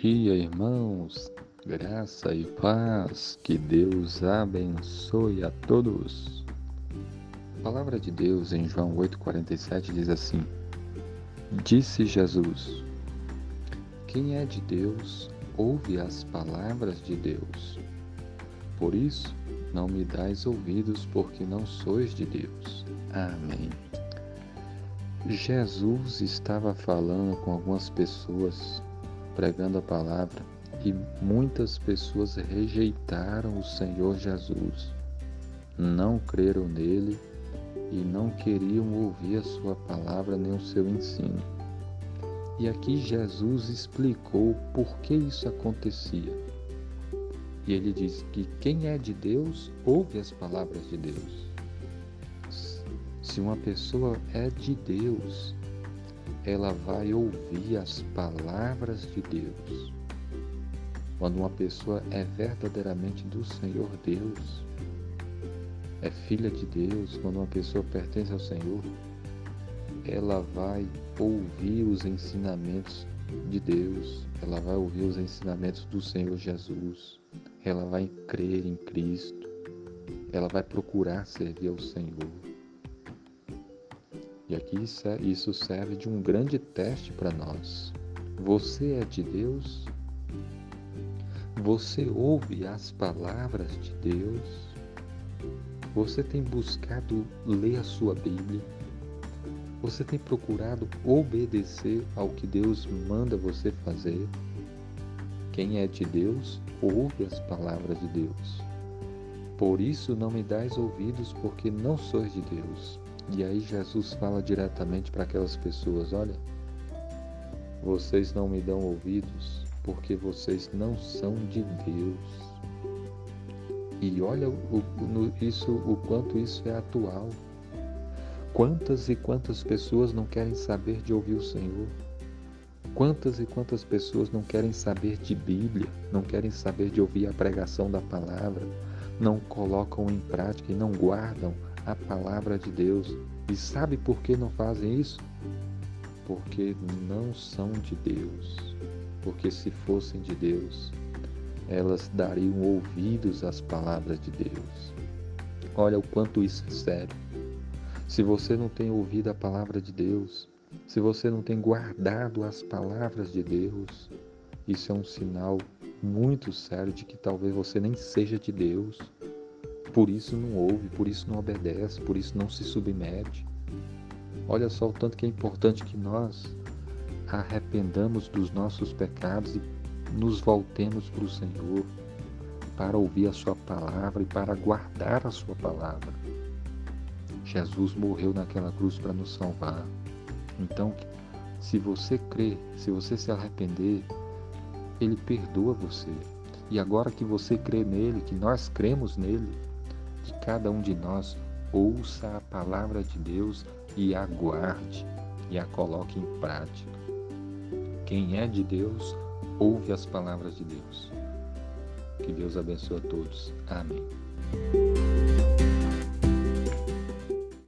dia, irmãos. Graça e paz. Que Deus abençoe a todos. A palavra de Deus em João 8,47 diz assim: Disse Jesus: Quem é de Deus, ouve as palavras de Deus. Por isso, não me dais ouvidos, porque não sois de Deus. Amém. Jesus estava falando com algumas pessoas, pregando a palavra, e muitas pessoas rejeitaram o Senhor Jesus, não creram nele e não queriam ouvir a sua palavra nem o seu ensino. E aqui Jesus explicou por que isso acontecia. E ele diz que quem é de Deus ouve as palavras de Deus. Se uma pessoa é de Deus, ela vai ouvir as palavras de Deus. Quando uma pessoa é verdadeiramente do Senhor Deus, é filha de Deus, quando uma pessoa pertence ao Senhor, ela vai ouvir os ensinamentos de Deus, ela vai ouvir os ensinamentos do Senhor Jesus, ela vai crer em Cristo, ela vai procurar servir ao Senhor. E aqui isso serve de um grande teste para nós. Você é de Deus? Você ouve as palavras de Deus? Você tem buscado ler a sua Bíblia? Você tem procurado obedecer ao que Deus manda você fazer? Quem é de Deus, ouve as palavras de Deus. Por isso não me dais ouvidos, porque não sois de Deus. E aí Jesus fala diretamente para aquelas pessoas: olha, vocês não me dão ouvidos porque vocês não são de Deus. E olha o, no, isso, o quanto isso é atual. Quantas e quantas pessoas não querem saber de ouvir o Senhor? Quantas e quantas pessoas não querem saber de Bíblia, não querem saber de ouvir a pregação da palavra, não colocam em prática e não guardam a palavra de Deus. E sabe por que não fazem isso? Porque não são de Deus. Porque se fossem de Deus, elas dariam ouvidos às palavras de Deus. Olha o quanto isso é sério. Se você não tem ouvido a palavra de Deus, se você não tem guardado as palavras de Deus, isso é um sinal muito sério de que talvez você nem seja de Deus por isso não ouve, por isso não obedece, por isso não se submete. Olha só o tanto que é importante que nós arrependamos dos nossos pecados e nos voltemos para o Senhor para ouvir a Sua palavra e para guardar a Sua palavra. Jesus morreu naquela cruz para nos salvar. Então, se você crer, se você se arrepender, Ele perdoa você. E agora que você crê nele, que nós cremos nele, que cada um de nós ouça a palavra de Deus e aguarde e a coloque em prática. Quem é de Deus, ouve as palavras de Deus. Que Deus abençoe a todos. Amém.